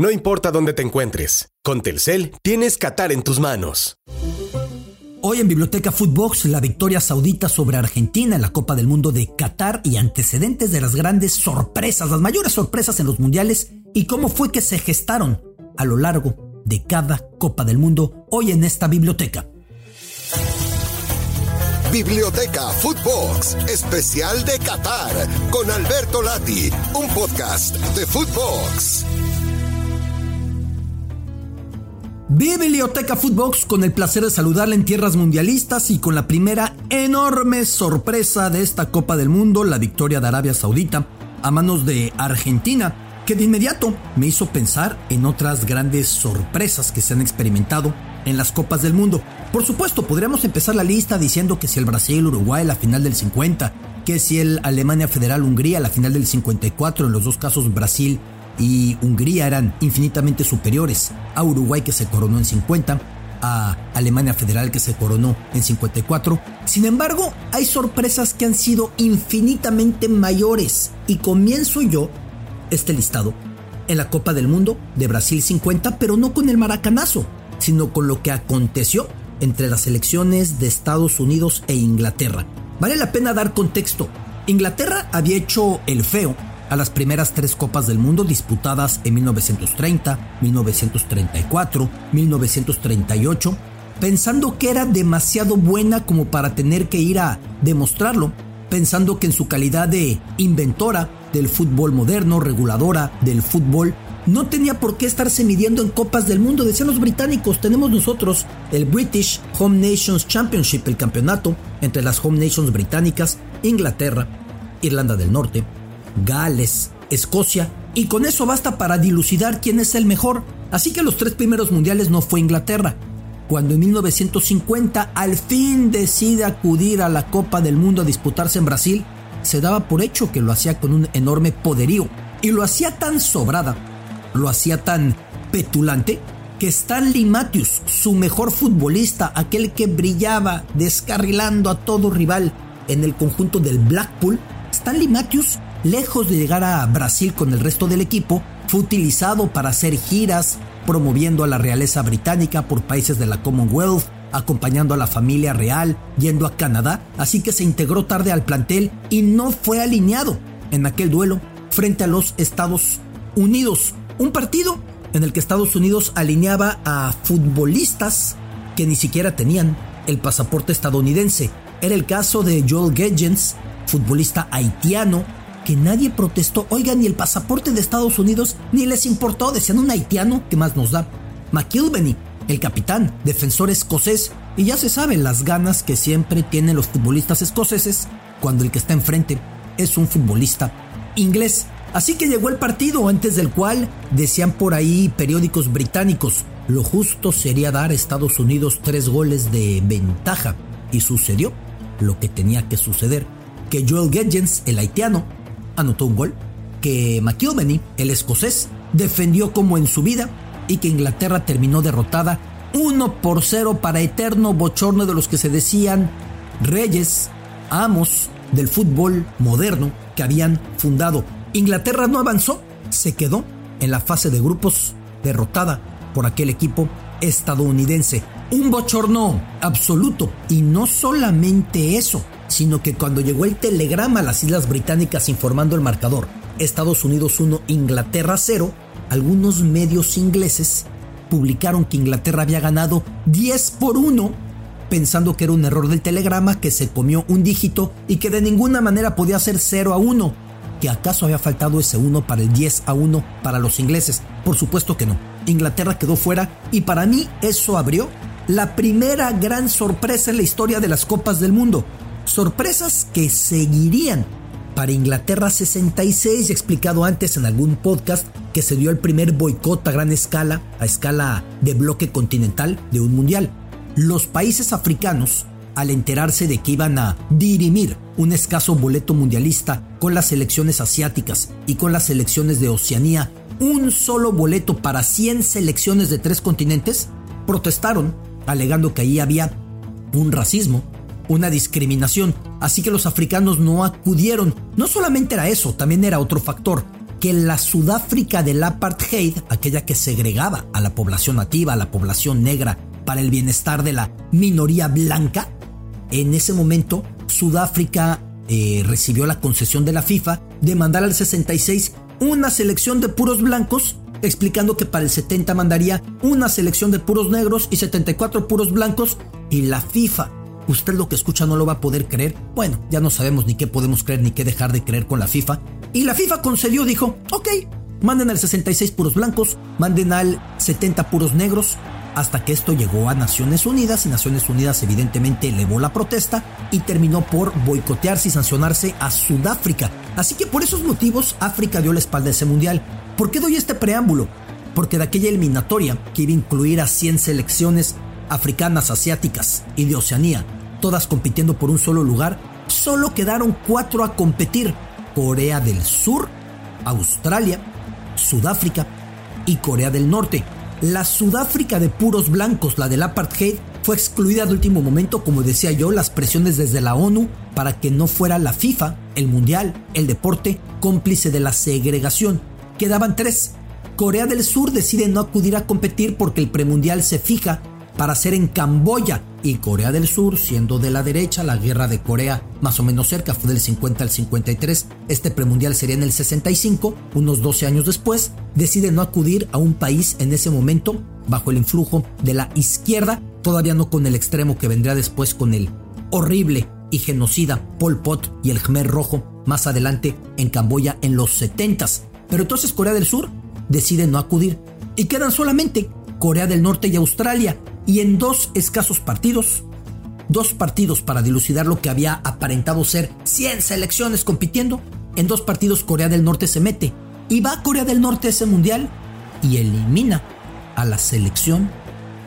No importa dónde te encuentres, con Telcel tienes Qatar en tus manos. Hoy en Biblioteca Footbox, la victoria saudita sobre Argentina en la Copa del Mundo de Qatar y antecedentes de las grandes sorpresas, las mayores sorpresas en los mundiales y cómo fue que se gestaron a lo largo de cada Copa del Mundo hoy en esta biblioteca. Biblioteca Footbox, especial de Qatar, con Alberto Lati, un podcast de Footbox. Biblioteca Footbox con el placer de saludarle en tierras mundialistas y con la primera enorme sorpresa de esta Copa del Mundo, la victoria de Arabia Saudita a manos de Argentina, que de inmediato me hizo pensar en otras grandes sorpresas que se han experimentado en las Copas del Mundo. Por supuesto, podríamos empezar la lista diciendo que si el Brasil-Uruguay la final del 50, que si el Alemania Federal-Hungría la final del 54, en los dos casos Brasil y Hungría eran infinitamente superiores a Uruguay que se coronó en 50, a Alemania Federal que se coronó en 54. Sin embargo, hay sorpresas que han sido infinitamente mayores y comienzo yo este listado en la Copa del Mundo de Brasil 50, pero no con el maracanazo, sino con lo que aconteció entre las elecciones de Estados Unidos e Inglaterra. Vale la pena dar contexto. Inglaterra había hecho el feo a las primeras tres Copas del Mundo disputadas en 1930, 1934, 1938, pensando que era demasiado buena como para tener que ir a demostrarlo, pensando que en su calidad de inventora del fútbol moderno, reguladora del fútbol, no tenía por qué estarse midiendo en copas del mundo. Decían los británicos, tenemos nosotros el British Home Nations Championship, el campeonato entre las Home Nations británicas, Inglaterra, Irlanda del Norte, Gales, Escocia, y con eso basta para dilucidar quién es el mejor. Así que los tres primeros mundiales no fue Inglaterra. Cuando en 1950 al fin decide acudir a la Copa del Mundo a disputarse en Brasil, se daba por hecho que lo hacía con un enorme poderío y lo hacía tan sobrada, lo hacía tan petulante que Stanley Matthews, su mejor futbolista, aquel que brillaba descarrilando a todo rival en el conjunto del Blackpool, Stanley Matthews lejos de llegar a Brasil con el resto del equipo, fue utilizado para hacer giras promoviendo a la realeza británica por países de la Commonwealth, acompañando a la familia real, yendo a Canadá, así que se integró tarde al plantel y no fue alineado en aquel duelo frente a los Estados Unidos. Un partido en el que Estados Unidos alineaba a futbolistas que ni siquiera tenían el pasaporte estadounidense. Era el caso de Joel Gedgens, futbolista haitiano que nadie protestó. Oigan, ni el pasaporte de Estados Unidos ni les importó. Decían un haitiano, ¿qué más nos da? McIlveny, el capitán, defensor escocés. Y ya se saben las ganas que siempre tienen los futbolistas escoceses cuando el que está enfrente es un futbolista inglés. Así que llegó el partido antes del cual decían por ahí periódicos británicos, lo justo sería dar a Estados Unidos tres goles de ventaja. Y sucedió lo que tenía que suceder, que Joel Gedgens, el haitiano, anotó un gol, que McIlveny, el escocés, defendió como en su vida y que Inglaterra terminó derrotada 1 por 0 para eterno bochorno de los que se decían reyes, amos del fútbol moderno que habían fundado. Inglaterra no avanzó, se quedó en la fase de grupos derrotada por aquel equipo estadounidense. Un bochorno absoluto. Y no solamente eso, sino que cuando llegó el telegrama a las Islas Británicas informando el marcador Estados Unidos 1, Inglaterra 0, algunos medios ingleses publicaron que Inglaterra había ganado 10 por 1, pensando que era un error del telegrama, que se comió un dígito y que de ninguna manera podía ser 0 a 1, que acaso había faltado ese 1 para el 10 a 1 para los ingleses. Por supuesto que no. Inglaterra quedó fuera y para mí eso abrió la primera gran sorpresa en la historia de las Copas del Mundo sorpresas que seguirían para Inglaterra 66, explicado antes en algún podcast que se dio el primer boicot a gran escala, a escala de bloque continental de un mundial. Los países africanos, al enterarse de que iban a dirimir un escaso boleto mundialista con las selecciones asiáticas y con las selecciones de Oceanía, un solo boleto para 100 selecciones de tres continentes, protestaron, alegando que ahí había un racismo, una discriminación, así que los africanos no acudieron. No solamente era eso, también era otro factor. que la Sudáfrica del apartheid, aquella que segregaba a la población nativa, a la población negra, para el bienestar de la minoría blanca, en ese momento Sudáfrica eh, recibió la concesión de la FIFA de mandar al 66 una selección de puros blancos, explicando que para el 70 mandaría una selección de puros negros y 74 puros blancos, y la FIFA, usted lo que escucha no lo va a poder creer, bueno, ya no sabemos ni qué podemos creer ni qué dejar de creer con la FIFA, y la FIFA concedió, dijo, ok, manden al 66 puros blancos, manden al 70 puros negros, hasta que esto llegó a Naciones Unidas y Naciones Unidas evidentemente elevó la protesta y terminó por boicotearse y sancionarse a Sudáfrica. Así que por esos motivos África dio la espalda a ese mundial. ¿Por qué doy este preámbulo? Porque de aquella eliminatoria que iba a incluir a 100 selecciones africanas, asiáticas y de Oceanía, todas compitiendo por un solo lugar, solo quedaron cuatro a competir. Corea del Sur, Australia, Sudáfrica y Corea del Norte. La Sudáfrica de puros blancos, la del apartheid, fue excluida de último momento, como decía yo, las presiones desde la ONU para que no fuera la FIFA, el Mundial, el deporte, cómplice de la segregación. Quedaban tres. Corea del Sur decide no acudir a competir porque el premundial se fija para ser en Camboya y Corea del Sur, siendo de la derecha, la guerra de Corea más o menos cerca, fue del 50 al 53, este premundial sería en el 65, unos 12 años después, decide no acudir a un país en ese momento bajo el influjo de la izquierda, todavía no con el extremo que vendría después con el horrible y genocida Pol Pot y el Khmer Rojo más adelante en Camboya en los 70s. Pero entonces Corea del Sur decide no acudir y quedan solamente Corea del Norte y Australia, y en dos escasos partidos, dos partidos para dilucidar lo que había aparentado ser 100 selecciones compitiendo, en dos partidos Corea del Norte se mete y va a Corea del Norte a ese mundial y elimina a la selección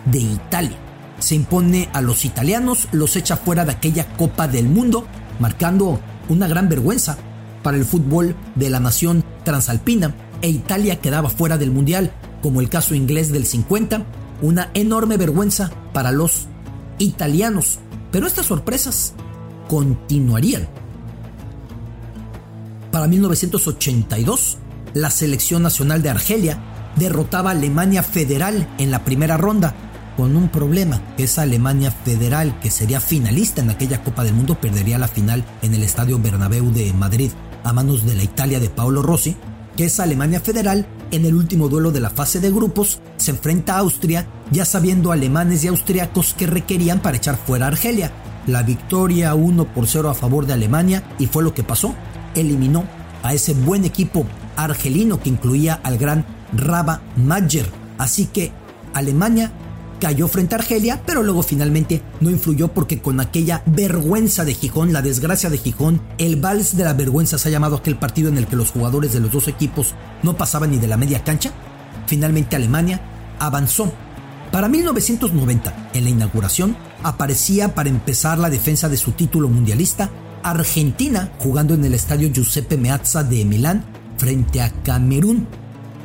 de Italia. Se impone a los italianos, los echa fuera de aquella Copa del Mundo, marcando una gran vergüenza para el fútbol de la nación transalpina. E Italia quedaba fuera del mundial, como el caso inglés del 50 una enorme vergüenza para los italianos. Pero estas sorpresas continuarían. Para 1982, la selección nacional de Argelia derrotaba a Alemania Federal en la primera ronda, con un problema, que esa Alemania Federal, que sería finalista en aquella Copa del Mundo, perdería la final en el Estadio Bernabéu de Madrid a manos de la Italia de Paolo Rossi, que esa Alemania Federal en el último duelo de la fase de grupos, se enfrenta a Austria, ya sabiendo alemanes y austriacos que requerían para echar fuera a Argelia. La victoria 1 por 0 a favor de Alemania y fue lo que pasó. Eliminó a ese buen equipo argelino que incluía al gran Raba Majer. Así que Alemania cayó frente a Argelia, pero luego finalmente no influyó porque con aquella vergüenza de Gijón, la desgracia de Gijón, el vals de la vergüenza se ha llamado aquel partido en el que los jugadores de los dos equipos no pasaban ni de la media cancha, finalmente Alemania avanzó. Para 1990, en la inauguración, aparecía para empezar la defensa de su título mundialista Argentina jugando en el estadio Giuseppe Meazza de Milán frente a Camerún.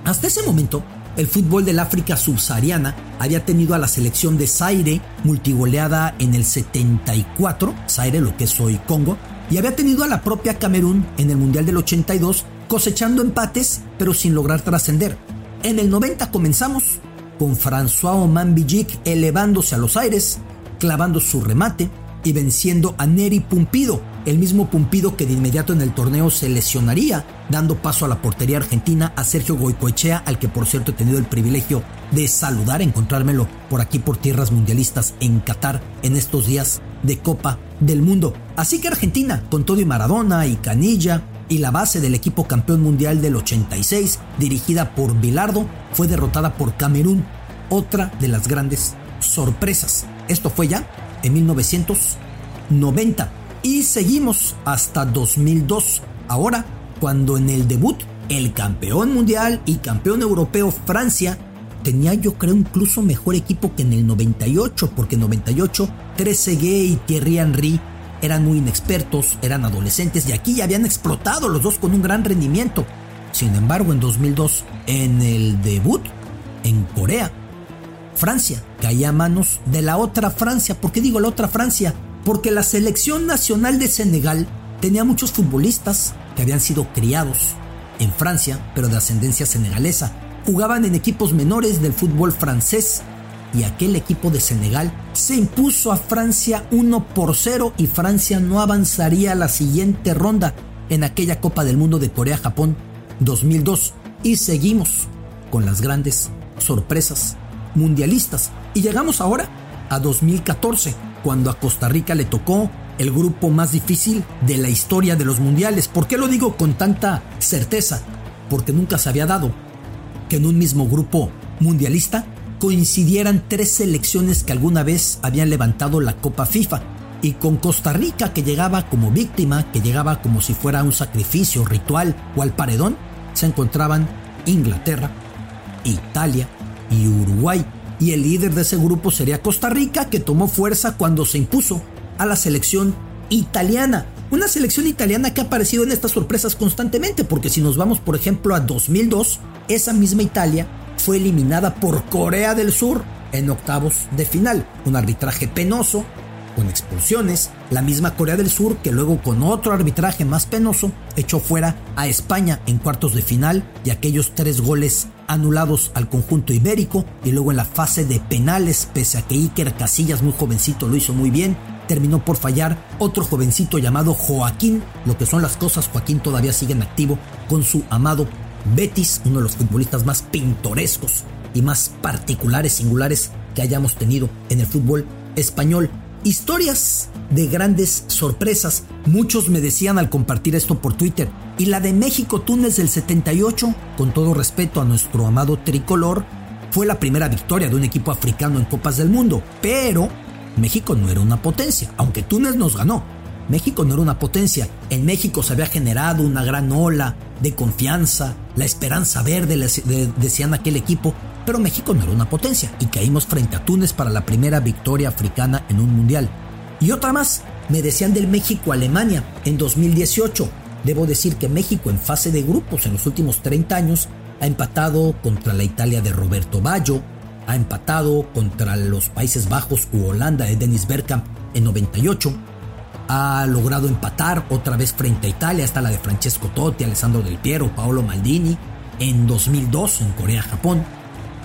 Hasta ese momento, el fútbol del África subsahariana había tenido a la selección de Zaire, multigoleada en el 74, Zaire lo que es hoy Congo, y había tenido a la propia Camerún en el Mundial del 82, cosechando empates, pero sin lograr trascender. En el 90 comenzamos con François Oman Bijik elevándose a los aires, clavando su remate y venciendo a Neri Pumpido, el mismo Pumpido que de inmediato en el torneo se lesionaría, dando paso a la portería argentina a Sergio Goicoechea, al que por cierto he tenido el privilegio de saludar, encontrármelo por aquí por tierras mundialistas en Qatar en estos días de Copa del Mundo. Así que Argentina, con todo y Maradona y Canilla, y la base del equipo campeón mundial del 86, dirigida por Bilardo, fue derrotada por Camerún, otra de las grandes sorpresas. Esto fue ya en 1990 y seguimos hasta 2002. Ahora, cuando en el debut, el campeón mundial y campeón europeo Francia tenía yo creo incluso mejor equipo que en el 98, porque en 98 Trezeguet y Thierry Henry eran muy inexpertos, eran adolescentes y aquí ya habían explotado los dos con un gran rendimiento. Sin embargo, en 2002, en el debut en Corea, Francia caía a manos de la otra Francia. ¿Por qué digo la otra Francia? Porque la selección nacional de Senegal tenía muchos futbolistas que habían sido criados en Francia, pero de ascendencia senegalesa. Jugaban en equipos menores del fútbol francés y aquel equipo de Senegal se impuso a Francia 1 por 0 y Francia no avanzaría a la siguiente ronda en aquella Copa del Mundo de Corea-Japón 2002. Y seguimos con las grandes sorpresas mundialistas. Y llegamos ahora a 2014, cuando a Costa Rica le tocó el grupo más difícil de la historia de los mundiales. ¿Por qué lo digo con tanta certeza? Porque nunca se había dado que en un mismo grupo mundialista coincidieran tres selecciones que alguna vez habían levantado la Copa FIFA. Y con Costa Rica que llegaba como víctima, que llegaba como si fuera un sacrificio ritual o al paredón, se encontraban Inglaterra, Italia y Uruguay. Y el líder de ese grupo sería Costa Rica, que tomó fuerza cuando se impuso a la selección italiana. Una selección italiana que ha aparecido en estas sorpresas constantemente, porque si nos vamos por ejemplo a 2002, esa misma Italia fue eliminada por Corea del Sur en octavos de final. Un arbitraje penoso, con expulsiones, la misma Corea del Sur que luego con otro arbitraje más penoso echó fuera a España en cuartos de final y aquellos tres goles anulados al conjunto ibérico y luego en la fase de penales, pese a que Iker Casillas muy jovencito lo hizo muy bien, terminó por fallar otro jovencito llamado Joaquín, lo que son las cosas, Joaquín todavía sigue en activo con su amado Betis, uno de los futbolistas más pintorescos y más particulares, singulares que hayamos tenido en el fútbol español. Historias de grandes sorpresas. Muchos me decían al compartir esto por Twitter. Y la de México-Túnez del 78, con todo respeto a nuestro amado tricolor, fue la primera victoria de un equipo africano en Copas del Mundo. Pero México no era una potencia, aunque Túnez nos ganó. México no era una potencia. En México se había generado una gran ola de confianza, la esperanza verde, decían aquel equipo, pero México no era una potencia y caímos frente a Túnez para la primera victoria africana en un mundial. Y otra más, me decían del México-Alemania en 2018. Debo decir que México en fase de grupos en los últimos 30 años ha empatado contra la Italia de Roberto Baggio, ha empatado contra los Países Bajos u Holanda de Dennis Bergkamp en 98, ha logrado empatar otra vez frente a Italia, hasta la de Francesco Totti, Alessandro Del Piero, Paolo Maldini, en 2002 en Corea-Japón,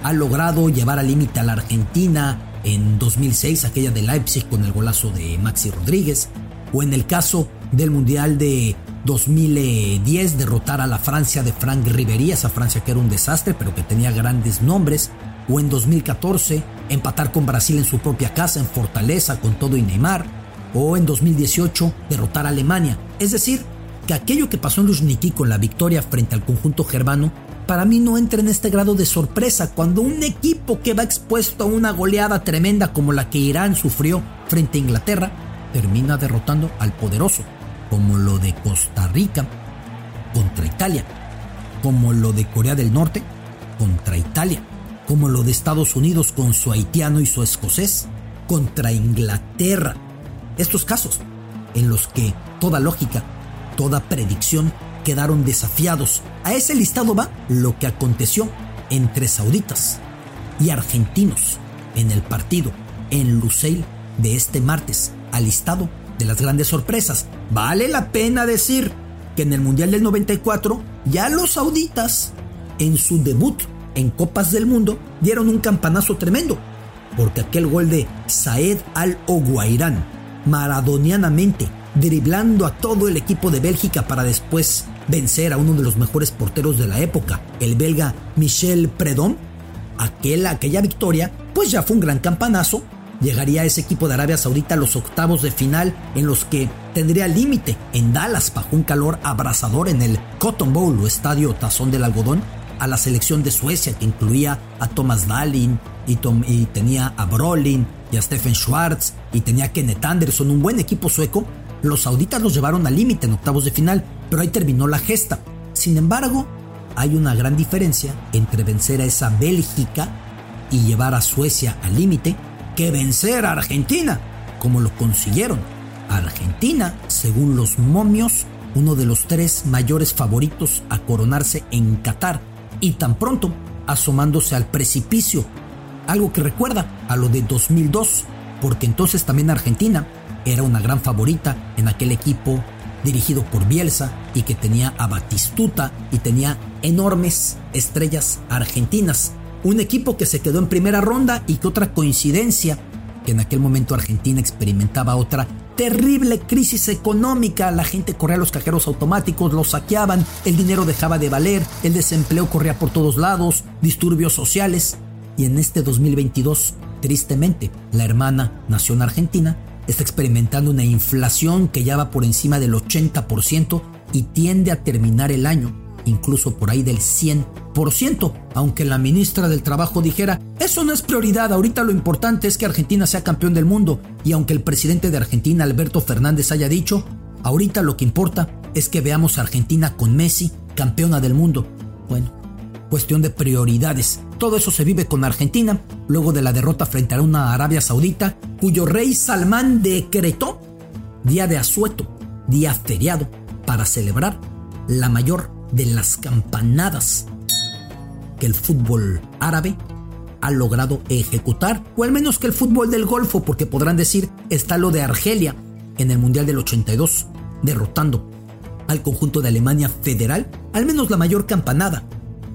ha logrado llevar al límite a la Argentina en 2006, aquella de Leipzig con el golazo de Maxi Rodríguez, o en el caso del Mundial de 2010 derrotar a la Francia de Frank Ribery, esa Francia que era un desastre pero que tenía grandes nombres, o en 2014 empatar con Brasil en su propia casa en Fortaleza con todo y Neymar, o en 2018 derrotar a Alemania. Es decir, que aquello que pasó en Luzhniki con la victoria frente al conjunto germano, para mí no entra en este grado de sorpresa cuando un equipo que va expuesto a una goleada tremenda como la que Irán sufrió frente a Inglaterra, termina derrotando al poderoso, como lo de Costa Rica contra Italia, como lo de Corea del Norte contra Italia, como lo de Estados Unidos con su haitiano y su escocés contra Inglaterra. Estos casos en los que toda lógica, toda predicción quedaron desafiados. A ese listado va lo que aconteció entre sauditas y argentinos en el partido en Lusail de este martes, al listado de las grandes sorpresas. Vale la pena decir que en el Mundial del 94 ya los sauditas en su debut en Copas del Mundo dieron un campanazo tremendo, porque aquel gol de Saed Al-Oguairán, maradonianamente, driblando a todo el equipo de Bélgica para después vencer a uno de los mejores porteros de la época, el belga Michel Predom, aquel, aquella victoria, pues ya fue un gran campanazo. Llegaría ese equipo de Arabia Saudita a los octavos de final en los que tendría límite en Dallas bajo un calor abrasador en el Cotton Bowl o estadio Tazón del Algodón a la selección de Suecia que incluía a Thomas Dahlin y, tenía a Brolin y a Stephen Schwartz y tenía a Kenneth Anderson, un buen equipo sueco, los sauditas los llevaron al límite en octavos de final, pero ahí terminó la gesta. Sin embargo, hay una gran diferencia entre vencer a esa Bélgica y llevar a Suecia al límite que vencer a Argentina, como lo consiguieron. Argentina, según los momios, uno de los tres mayores favoritos a coronarse en Qatar y tan pronto asomándose al precipicio, algo que recuerda a lo de 2002, porque entonces también Argentina era una gran favorita en aquel equipo dirigido por Bielsa y que tenía a Batistuta y tenía enormes estrellas argentinas. Un equipo que se quedó en primera ronda y que otra coincidencia, que en aquel momento Argentina experimentaba otra terrible crisis económica, la gente corría a los cajeros automáticos, los saqueaban, el dinero dejaba de valer, el desempleo corría por todos lados, disturbios sociales. Y en este 2022, tristemente, la hermana nación argentina está experimentando una inflación que ya va por encima del 80% y tiende a terminar el año incluso por ahí del 100%, aunque la ministra del Trabajo dijera, eso no es prioridad, ahorita lo importante es que Argentina sea campeón del mundo, y aunque el presidente de Argentina, Alberto Fernández, haya dicho, ahorita lo que importa es que veamos a Argentina con Messi campeona del mundo. Bueno, cuestión de prioridades. Todo eso se vive con Argentina, luego de la derrota frente a una Arabia Saudita, cuyo rey Salmán decretó día de asueto, día feriado, para celebrar la mayor de las campanadas que el fútbol árabe ha logrado ejecutar, o al menos que el fútbol del Golfo, porque podrán decir, está lo de Argelia en el Mundial del 82, derrotando al conjunto de Alemania Federal, al menos la mayor campanada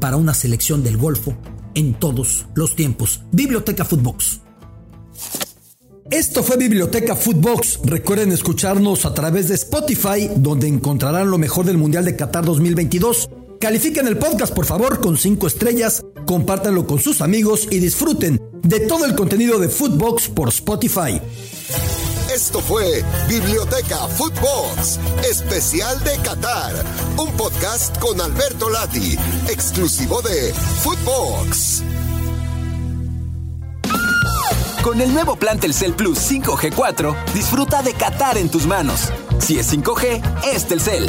para una selección del Golfo en todos los tiempos. Biblioteca Footbox. Esto fue Biblioteca Footbox. Recuerden escucharnos a través de Spotify, donde encontrarán lo mejor del Mundial de Qatar 2022. Califiquen el podcast, por favor, con 5 estrellas, compártanlo con sus amigos y disfruten de todo el contenido de Footbox por Spotify. Esto fue Biblioteca Footbox, especial de Qatar, un podcast con Alberto Lati, exclusivo de Footbox. Con el nuevo plan Telcel Plus 5G4, disfruta de Qatar en tus manos. Si es 5G, es Telcel.